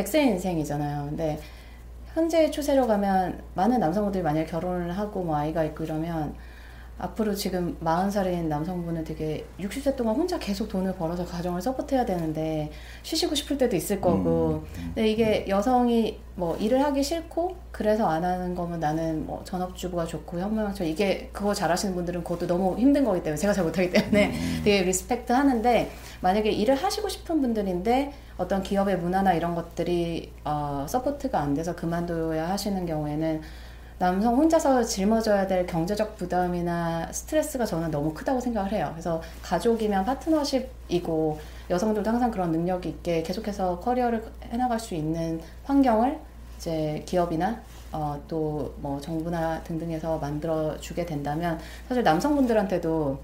100세 인생이잖아요. 근데 현재 추세로 가면 많은 남성분들이 만약에 결혼을 하고 뭐 아이가 있고 이러면 앞으로 지금 40살인 남성분은 되게 60세 동안 혼자 계속 돈을 벌어서 가정을 support해야 되는데 쉬시고 싶을 때도 있을 거고 음. 근데 이게 여성이 뭐 일을 하기 싫고 그래서 안 하는 거면 나는 뭐 전업주부가 좋고 현모양처 이게 그거 잘하시는 분들은 그것도 너무 힘든 거기 때문에 제가 잘 못하기 때문에 음. 되게 respect 하는데 만약에 일을 하시고 싶은 분들인데 어떤 기업의 문화나 이런 것들이 어, support가 안 돼서 그만둬야 하시는 경우에는 남성 혼자서 짊어져야 될 경제적 부담이나 스트레스가 저는 너무 크다고 생각을 해요. 그래서 가족이면 파트너십이고 여성들도 항상 그런 능력이 있게 계속해서 커리어를 해나갈 수 있는 환경을 이제 기업이나 어, 또 뭐 정부나 등등에서 만들어 주게 된다면 사실 남성분들한테도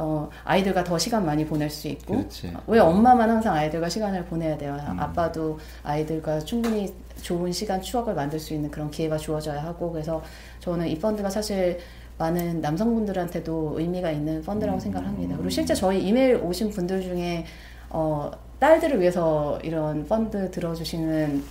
어, 아이들과 더 시간 많이 보낼 수 있고 그렇지. 왜 엄마만 항상 아이들과 시간을 보내야 돼요? 음. 아빠도 아이들과 충분히 좋은 시간, 추억을 만들 수 있는 그런 기회가 주어져야 하고 그래서 저는 이 펀드가 사실 많은 남성분들한테도 의미가 있는 펀드라고 음. 생각을 합니다. 그리고 실제 저희 이메일 오신 분들 중에 어, 딸들을 위해서 이런 펀드 들어주시는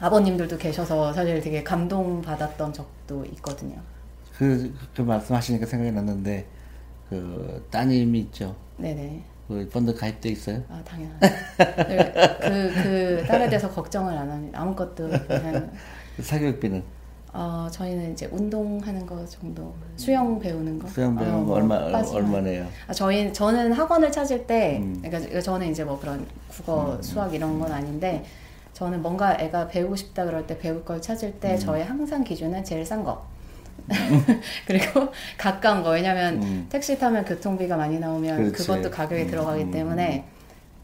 아버님들도 계셔서 사실 되게 감동받았던 적도 있거든요. 그, 그 말씀하시니까 생각이 났는데 그 따님이 있죠. 네네. 그 펀드 가입돼 있어요? 아, 당연하죠. 그, 그 딸에 대해서 걱정을 안 합니다. 아무것도 그냥 그 사교육비는 어, 저희는 이제 운동하는 거 정도, 수영 배우는 거. 수영 배우는 어, 거뭐 얼마 빠지면. 얼마네요? 아, 저희 저는 학원을 찾을 때, 음. 그러니까 저는 이제 뭐 그런 국어, 수학 이런 건 아닌데, 저는 뭔가 애가 배우고 싶다 그럴 때 배울 걸 찾을 음. 때 저의 항상 기준은 제일 싼 거. 그리고 가까운 거. 왜냐면 음. 택시 타면 교통비가 많이 나오면 그렇지. 그것도 가격이 음, 들어가기 음, 때문에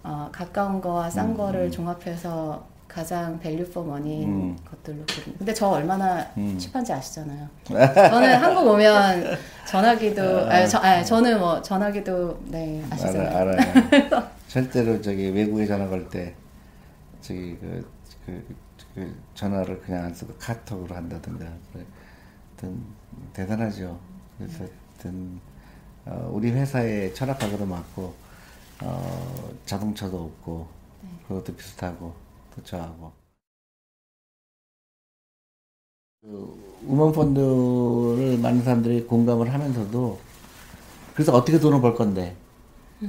어, 가까운 거와 싼 음, 거를 음. 종합해서 가장 value for money인 음. 것들로 고릅니다. 근데 저 얼마나 음. cheap한지 아시잖아요. 저는 한국 오면 전화기도 아. 아니, 저, 아니, 저는 뭐 전화기도 네 아시잖아요. 알아, 알아요. 절대로 저기 외국에 전화 걸 때 저기 그, 그, 그 전화를 그냥 안 쓰고 카톡으로 한다든가 그래. 하여튼 대단하죠. 그래서 하여튼 어, 우리 회사의 철학과도 맞고 어, 자동차도 없고 그것도 비슷하고 또 저하고 그 우먼 펀드를 많은 사람들이 공감을 하면서도 그래서 어떻게 돈을 벌 건데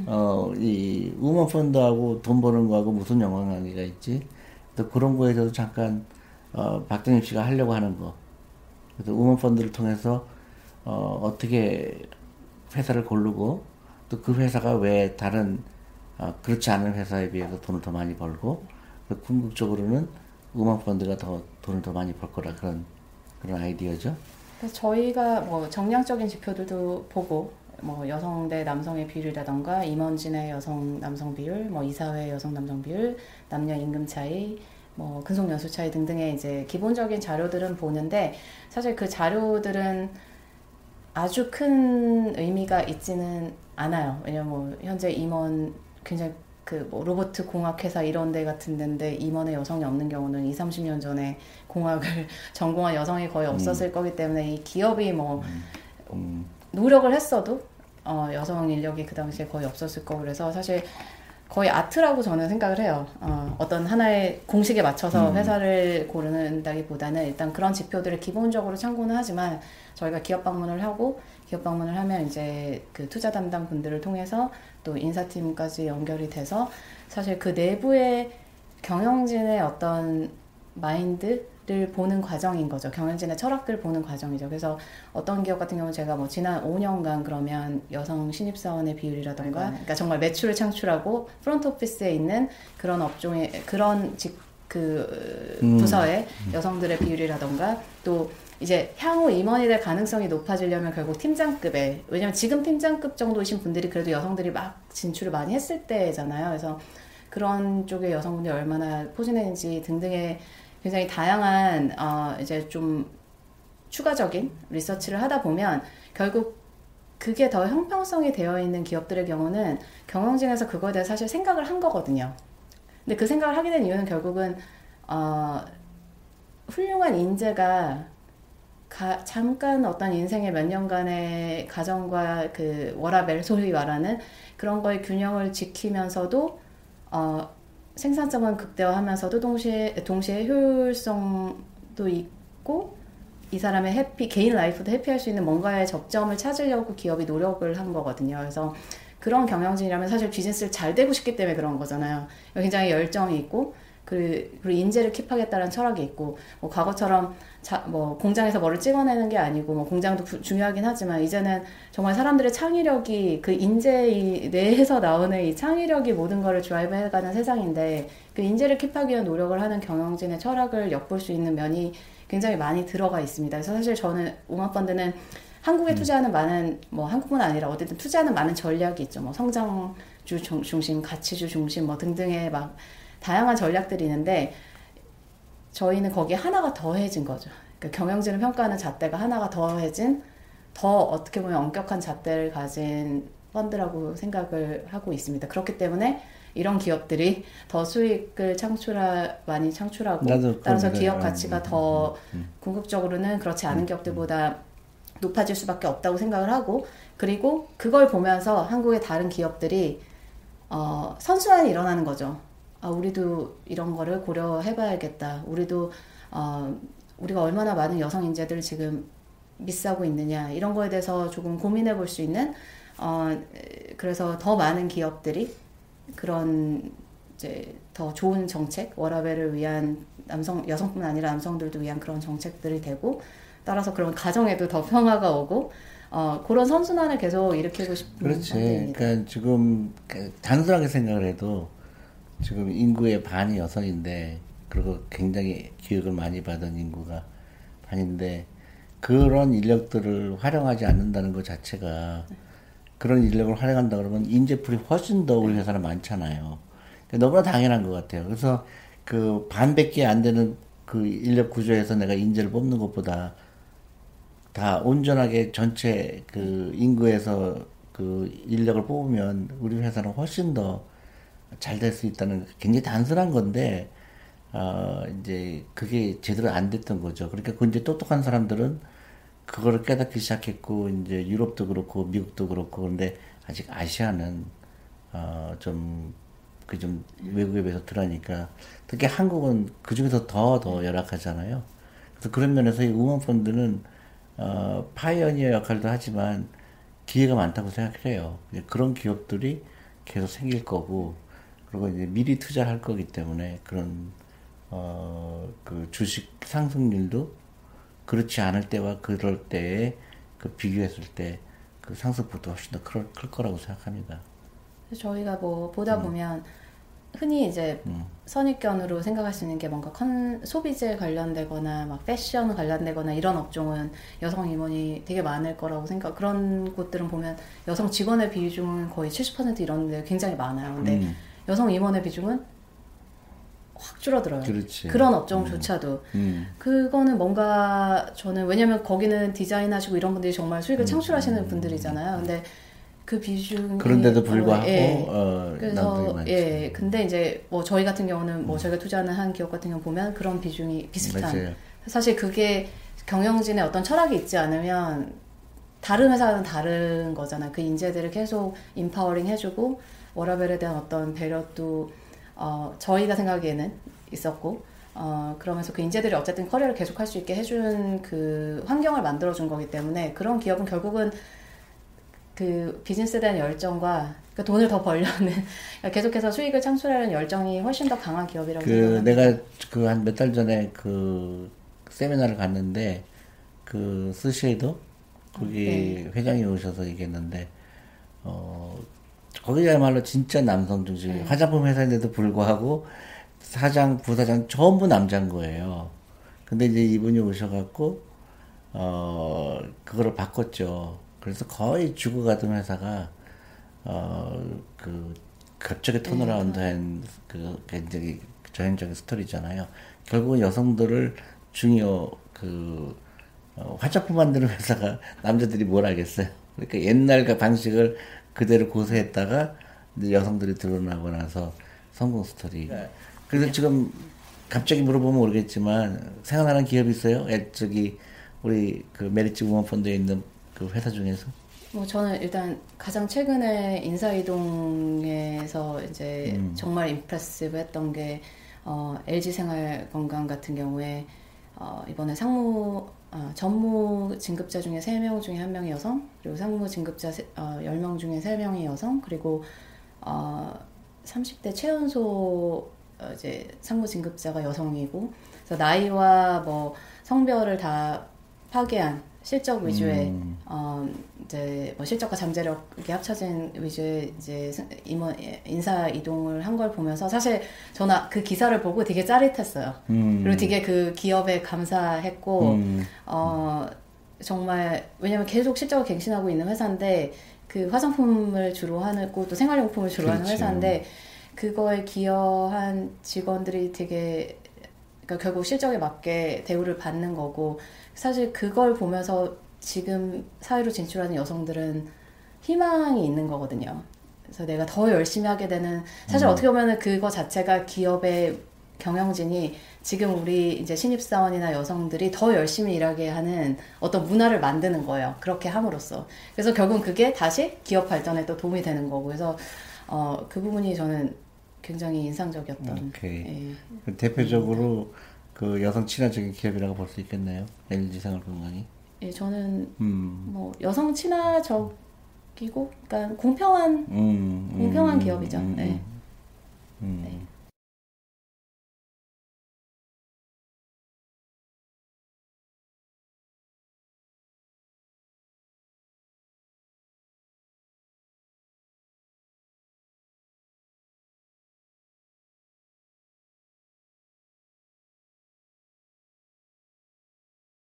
어, 이 우먼 펀드하고 돈 버는 거하고 무슨 연관관계가 있지? 또 그런 거에 대해서 잠깐 어, 박정임 씨가 하려고 하는 거. 그래서 우먼 펀드를 통해서 어, 어떻게 회사를 고르고 또 그 회사가 왜 다른 어, 그렇지 않은 회사에 비해서 돈을 더 많이 벌고 그 궁극적으로는 우먼 펀드가 더 돈을 더 많이 벌 거라 그런 그런 아이디어죠. 저희가 뭐 정량적인 지표들도 보고 뭐 여성 대 남성의 비율이라던가 임원진의 여성 남성 비율, 뭐 이사회 여성 남성 비율, 남녀 임금 차이, 뭐 근속 연수 차이 등등의 이제 기본적인 자료들은 보는데 사실 그 자료들은 아주 큰 의미가 있지는 않아요. 왜냐면 뭐 현재 임원 굉장히 그뭐 로버트 공학 회사 이런 데 같은 데인데 임원의 여성이 없는 경우는 2, 30년 전에 공학을 전공한 여성이 거의 없었을 거기 때문에 이 기업이 뭐 음, 노력을 했어도 어, 여성 인력이 그 당시에 거의 없었을 거고 그래서 사실 거의 art라고 저는 생각을 해요. 어, 어떤 하나의 공식에 맞춰서 음. 회사를 고르는다기보다는 일단 그런 지표들을 기본적으로 참고는 하지만 저희가 기업 방문을 하고 기업 방문을 하면 이제 그 투자 담당 분들을 통해서 또 인사팀까지 연결이 돼서 사실 그 내부의 경영진의 어떤 마인드 를 보는 과정인 거죠. 경영진의 철학들을 보는 과정이죠. 그래서 어떤 기업 같은 경우는 제가 뭐 지난 5년간 그러면 여성 신입사원의 비율이라던가, 그러니까 정말 매출을 창출하고 front office에 있는 그런 업종의 그런 직, 그 음. 부서의 여성들의 비율이라던가 또 이제 향후 임원이 될 가능성이 높아지려면 결국 팀장급에 왜냐면 지금 팀장급 정도이신 분들이 그래도 여성들이 막 진출을 많이 했을 때잖아요. 그래서 그런 쪽의 여성분들이 얼마나 포진했는지 등등의 굉장히 다양한 어 이제 좀 추가적인 리서치를 하다 보면 결국 그게 더 형평성이 되어 있는 기업들의 경우는 경영진에서 그거에 대해 사실 생각을 한 거거든요. 근데 그 생각을 하게 된 이유는 결국은 어 훌륭한 인재가 가, 잠깐 어떤 인생의 몇 년간의 가정과 그 워라벨 소위 말하는 그런 거의 균형을 지키면서도 어 생산성은 극대화하면서도 동시에 동시에 효율성도 있고 이 사람의 해피 개인 라이프도 해피할 수 있는 뭔가의 접점을 찾으려고 기업이 노력을 한 거거든요. 그래서 그런 경영진이라면 사실 비즈니스를 잘 되고 싶기 때문에 그런 거잖아요. 굉장히 열정이 있고 그, 그리고 인재를 킵하겠다는 철학이 있고 뭐 과거처럼 자, 뭐 공장에서 뭐를 찍어내는 게 아니고 뭐 공장도 부, 중요하긴 하지만 이제는 정말 사람들의 창의력이 그 인재 내에서 나오는 이 창의력이 모든 거를 드라이브해가는 세상인데 그 인재를 킵하기 위한 노력을 하는 경영진의 철학을 엿볼 수 있는 면이 굉장히 많이 들어가 있습니다. 그래서 사실 저는 우마펀드는 한국에 음. 투자하는 많은 뭐 한국뿐 아니라 어디든 투자하는 많은 전략이 있죠. 뭐 성장주 중심, 가치주 중심 뭐 등등의 막 다양한 전략들이 있는데 저희는 거기에 하나가 더해진 거죠. 그러니까 경영진을 평가하는 잣대가 하나가 더해진 더 어떻게 보면 엄격한 잣대를 가진 펀드라고 생각을 하고 있습니다. 그렇기 때문에 이런 기업들이 더 수익을 창출하 많이 창출하고 따라서 기업 가치가 더 음, 음, 음. 궁극적으로는 그렇지 않은 기업들보다 높아질 수밖에 없다고 생각을 하고 그리고 그걸 보면서 한국의 다른 기업들이 어, 선순환이 일어나는 거죠. 아, 우리도 이런 거를 고려해봐야겠다. 우리도 어, 우리가 얼마나 많은 여성 인재들을 지금 미스하고 있느냐 이런 거에 대해서 조금 고민해 볼 수 있는 어, 그래서 더 많은 기업들이 그런 이제 더 좋은 정책 워라벨을 위한 남성 여성뿐 아니라 남성들도 위한 그런 정책들이 되고 따라서 그런 가정에도 더 평화가 오고 어, 그런 선순환을 계속 일으키고 싶은 그렇지. 그러니까 지금 그 단순하게 생각을 해도 지금 인구의 반이 여성인데 그리고 굉장히 교육을 많이 받은 인구가 반인데 그런 인력들을 활용하지 않는다는 것 자체가 그런 인력을 활용한다 그러면 인재풀이 훨씬 더 우리 회사는 많잖아요. 그러니까 너무나 당연한 것 같아요. 그래서 그 반밖에 안 되는 그 인력 구조에서 내가 인재를 뽑는 것보다 다 온전하게 전체 그 인구에서 그 인력을 뽑으면 우리 회사는 훨씬 더 잘 될 수 있다는 굉장히 단순한 건데 어 이제 그게 제대로 안 됐던 거죠. 그러니까 그 이제 똑똑한 사람들은 그거를 깨닫기 시작했고 이제 유럽도 그렇고 미국도 그렇고 그런데 아직 아시아는 어좀 그좀 그 외국에 비해서 덜하니까 특히 한국은 그 중에서 더더 열악하잖아요. 그래서 그런 면에서 이 우먼 펀드는 어, pioneer 역할도 하지만 기회가 많다고 생각해요. 그런 기업들이 계속 생길 거고, 그리고 이제 미리 투자할 거기 때문에 그런, 어, 그 주식 상승률도 그렇지 않을 때와 그럴 때에 그 비교했을 때 그 상승폭도 훨씬 더 클, 클 거라고 생각합니다. 저희가 뭐 보다 음. 보면 흔히 이제 음. 선입견으로 생각할 수 있는 게 뭔가 컨, 소비재 관련되거나 막 패션 관련되거나 이런 업종은 여성 임원이 되게 많을 거라고 생각 그런 곳들은 보면 여성 직원의 비중은 거의 70% 이런 데 굉장히 많아요. 근데 음. 여성 임원의 비중은 확 줄어들어요. 그렇지. 그런 업종조차도. 음. 음. 그거는 뭔가 저는 왜냐면 거기는 디자인하시고 이런 분들이 정말 수익을 음. 창출하시는 분들이잖아요. 근데 그 비중 그런데도 불구하고 예. 어, 그래서 예 근데 이제 뭐 저희 같은 경우는 뭐 음. 저희가 투자하는 한 기업 같은 경우 보면 그런 비중이 비슷한 맞아요. 사실 그게 경영진의 어떤 철학이 있지 않으면 다른 회사는 다른 거잖아요 그 인재들을 계속 empowering 해주고 워라밸에 대한 어떤 배려도 어 저희가 생각에는 있었고 어, 그러면서 그 인재들이 어쨌든 커리어를 계속할 수 있게 해준 그 환경을 만들어준 거기 때문에 그런 기업은 결국은 그 비즈니스에 대한 열정과 그 돈을 더 벌려는 계속해서 수익을 창출하는 열정이 훨씬 더 강한 기업이라고 그 생각합니다. 내가 그 한 몇 달 전에 그 세미나를 갔는데 그 스시에도 거기 네. 회장이 오셔서 얘기했는데 어 거기야말로 진짜 남성 중심 네. 화장품 회사인데도 불구하고 사장 부사장 전부 남자인 거예요. 근데 이제 이분이 오셔갖고 어 그거를 바꿨죠. 그래서 거의 죽어가던 회사가 어 그 갑자기 턴어라운드한 네. 그 굉장히 전형적인 스토리잖아요. 결국은 여성들을 중요 그 어, 화장품 만드는 회사가 남자들이 뭘 알겠어요. 그러니까 옛날 그 방식을 그대로 고수했다가 이제 여성들이 드러나고 나서 성공 스토리. 네. 그래서 지금 갑자기 물어보면 모르겠지만 생각나는 기업이 있어요? 저기 우리 그 메리츠 우먼 펀드에 있는 그 회사 중에서? 뭐 저는 일단 가장 최근에 인사이동에서 이제 음. 정말 임프레시브했던 게 어, LG 생활 건강 같은 경우에 어, 이번에 상무 어, 전무 진급자 중에 3명 중에 1명이 여성 그리고 상무 진급자 세, 어, 10명 중에 3명이 여성 그리고 어, 30대 최연소 어, 이제 상무 진급자가 여성이고 그래서 나이와 뭐 성별을 다 파괴한 실적 위주의 음. 어 이제 뭐 실적과 잠재력이 합쳐진 위주의 이제 스- 임원 인사 이동을 한 걸 보면서 사실 저는 그 기사를 보고 되게 짜릿했어요. 음. 그리고 되게 그 기업에 감사했고 음. 어 정말 왜냐면 계속 실적을 갱신하고 있는 회사인데 그 화장품을 주로 하고 또 생활용품을 주로 하는 그렇죠. 회사인데 그거에 기여한 직원들이 되게 그러니까 결국 실적에 맞게 대우를 받는 거고 사실 그걸 보면서 지금 사회로 진출하는 여성들은 희망이 있는 거거든요. 그래서 내가 더 열심히 하게 되는 사실 음. 어떻게 보면은 그거 자체가 기업의 경영진이 지금 우리 이제 신입사원이나 여성들이 더 열심히 일하게 하는 어떤 문화를 만드는 거예요. 그렇게 함으로써. 그래서 결국은 그게 다시 기업 발전에 또 도움이 되는 거고. 그래서 어, 그 부분이 저는 굉장히 인상적이었던. 오케이. 예. 그 대표적으로 그 여성 친화적인 기업이라고 볼 수 있겠네요. LG 생활건강이. 예, 저는 음. 뭐 여성 친화적이고, 그러니까 공평한 음. 공평한 음. 기업이죠. 음. 네. 음. 네.